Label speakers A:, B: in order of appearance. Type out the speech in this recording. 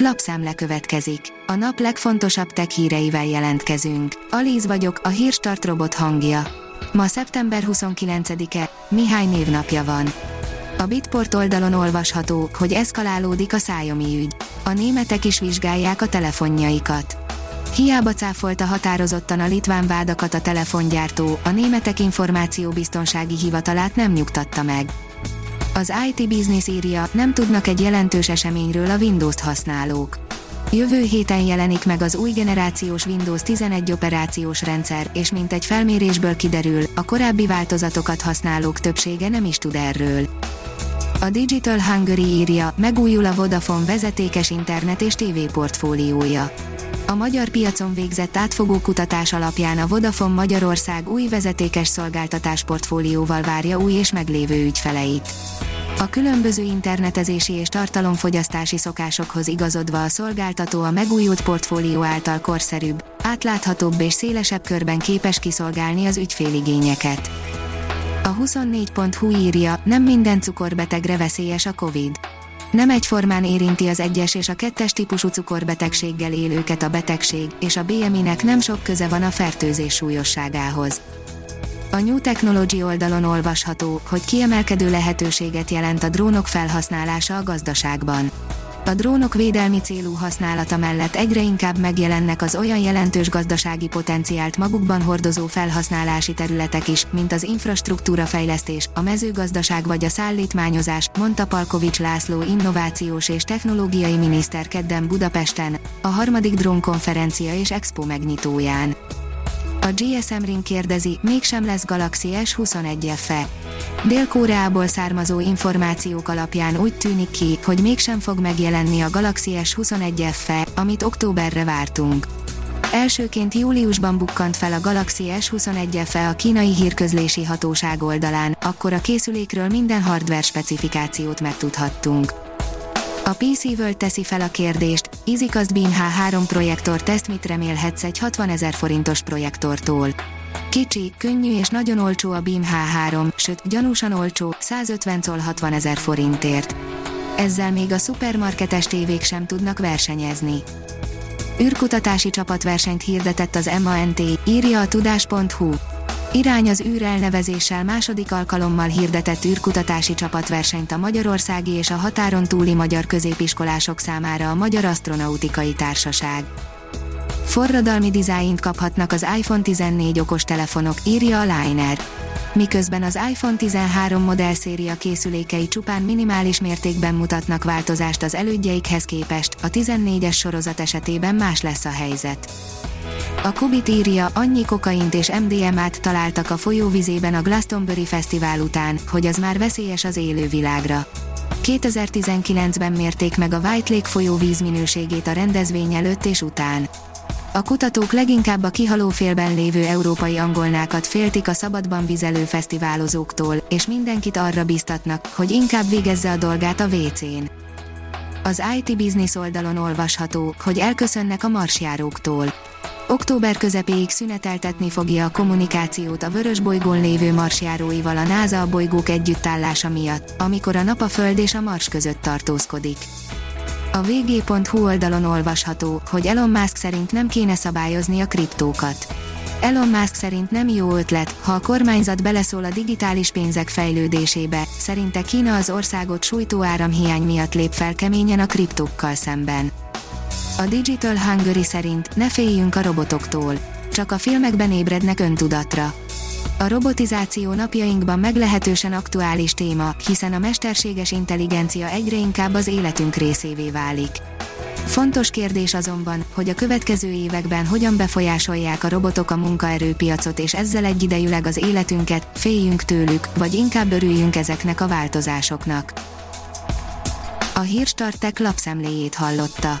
A: Lapszemle következik. A nap legfontosabb tech híreivel jelentkezünk. Alíz vagyok, a hírstart robot hangja. Ma szeptember 29-e, Mihály névnapja van. A Bitport oldalon olvasható, hogy eszkalálódik a szájomi ügy. A németek is vizsgálják a telefonjaikat. Hiába cáfolta határozottan a litván vádakat a telefongyártó, a németek információbiztonsági hivatalát nem nyugtatta meg. Az IT Business írja, nem tudnak egy jelentős eseményről a Windows-t használók. Jövő héten jelenik meg az új generációs Windows 11 operációs rendszer, és mint egy felmérésből kiderül, a korábbi változatokat használók többsége nem is tud erről. A Digital Hungary írja, megújul a Vodafone vezetékes internet és TV portfóliója. A magyar piacon végzett átfogó kutatás alapján a Vodafone Magyarország új vezetékes szolgáltatás portfólióval várja új és meglévő ügyfeleit. A különböző internetezési és tartalomfogyasztási szokásokhoz igazodva a szolgáltató a megújult portfólió által korszerűbb, átláthatóbb és szélesebb körben képes kiszolgálni az ügyféligényeket. A 24.hu írja, nem minden cukorbetegre veszélyes a Covid. Nem egyformán érinti az egyes és a kettes típusú cukorbetegséggel élőket a betegség, és a BMI-nek nem sok köze van a fertőzés súlyosságához. A New Technology oldalon olvasható, hogy kiemelkedő lehetőséget jelent a drónok felhasználása a gazdaságban. A drónok védelmi célú használata mellett egyre inkább megjelennek az olyan jelentős gazdasági potenciált magukban hordozó felhasználási területek is, mint az infrastruktúra fejlesztés, a mezőgazdaság vagy a szállítmányozás, mondta Palkovics László innovációs és technológiai miniszter kedden Budapesten, a harmadik drónkonferencia és expo megnyitóján. A GSM Ring kérdezi, mégsem lesz Galaxy S21 FE. Dél-Koreából származó információk alapján úgy tűnik ki, hogy mégsem fog megjelenni a Galaxy S21 FE, amit októberre vártunk. Elsőként júliusban bukkant fel a Galaxy S21 FE a kínai hírközlési hatóság oldalán, akkor a készülékről minden hardware specifikációt megtudhattunk. A PC World teszi fel a kérdést, EasyCast Beam H3 projektor teszt mit remélhetsz egy 60 ezer forintos projektortól. Kicsi, könnyű és nagyon olcsó a Beam H3, sőt, gyanúsan olcsó, 150 szól 60 ezer forintért. Ezzel még a szupermarketes tévék sem tudnak versenyezni. űrkutatási csapatversenyt hirdetett az MANT, írja a tudás.hu. Irány az űr elnevezéssel második alkalommal hirdetett űrkutatási csapatversenyt a magyarországi és a határon túli magyar középiskolások számára a Magyar Asztronautikai Társaság. Forradalmi dizájnt kaphatnak az iPhone 14 okostelefonok, írja a Liner. Miközben az iPhone 13 modellszéria készülékei csupán minimális mértékben mutatnak változást az elődjeikhez képest, a 14-es sorozat esetében más lesz a helyzet. A Kubit írja, annyi kokaint és MDMA-t találtak a folyóvizében a Glastonbury Fesztivál után, hogy az már veszélyes az élővilágra. 2019-ben mérték meg a White Lake folyó vízminőségét a rendezvény előtt és után. A kutatók leginkább a kihalófélben lévő európai angolnákat féltik a szabadban vizelő fesztiválozóktól, és mindenkit arra biztatnak, hogy inkább végezze a dolgát a WC-n. Az IT Business oldalon olvasható, hogy elköszönnek a marsjáróktól Október közepéig szüneteltetni fogja a kommunikációt a vörös bolygón lévő marsjáróival a NASA a bolygók együttállása miatt, amikor a nap a Föld és a Mars között tartózkodik. A vg.hu oldalon olvasható, hogy Elon Musk szerint nem kéne szabályozni a kriptókat. Elon Musk szerint nem jó ötlet, ha a kormányzat beleszól a digitális pénzek fejlődésébe, szerinte Kína az országot sújtó áramhiány miatt lép fel keményen a kriptókkal szemben. A Digital Hungary szerint ne féljünk a robotoktól. Csak a filmekben ébrednek öntudatra. A robotizáció napjainkban meglehetősen aktuális téma, hiszen a mesterséges intelligencia egyre inkább az életünk részévé válik. Fontos kérdés azonban, hogy a következő években hogyan befolyásolják a robotok a munkaerőpiacot és ezzel egyidejűleg az életünket, féljünk tőlük, vagy inkább örüljünk ezeknek a változásoknak. A Hírstartek lapszemléjét hallotta.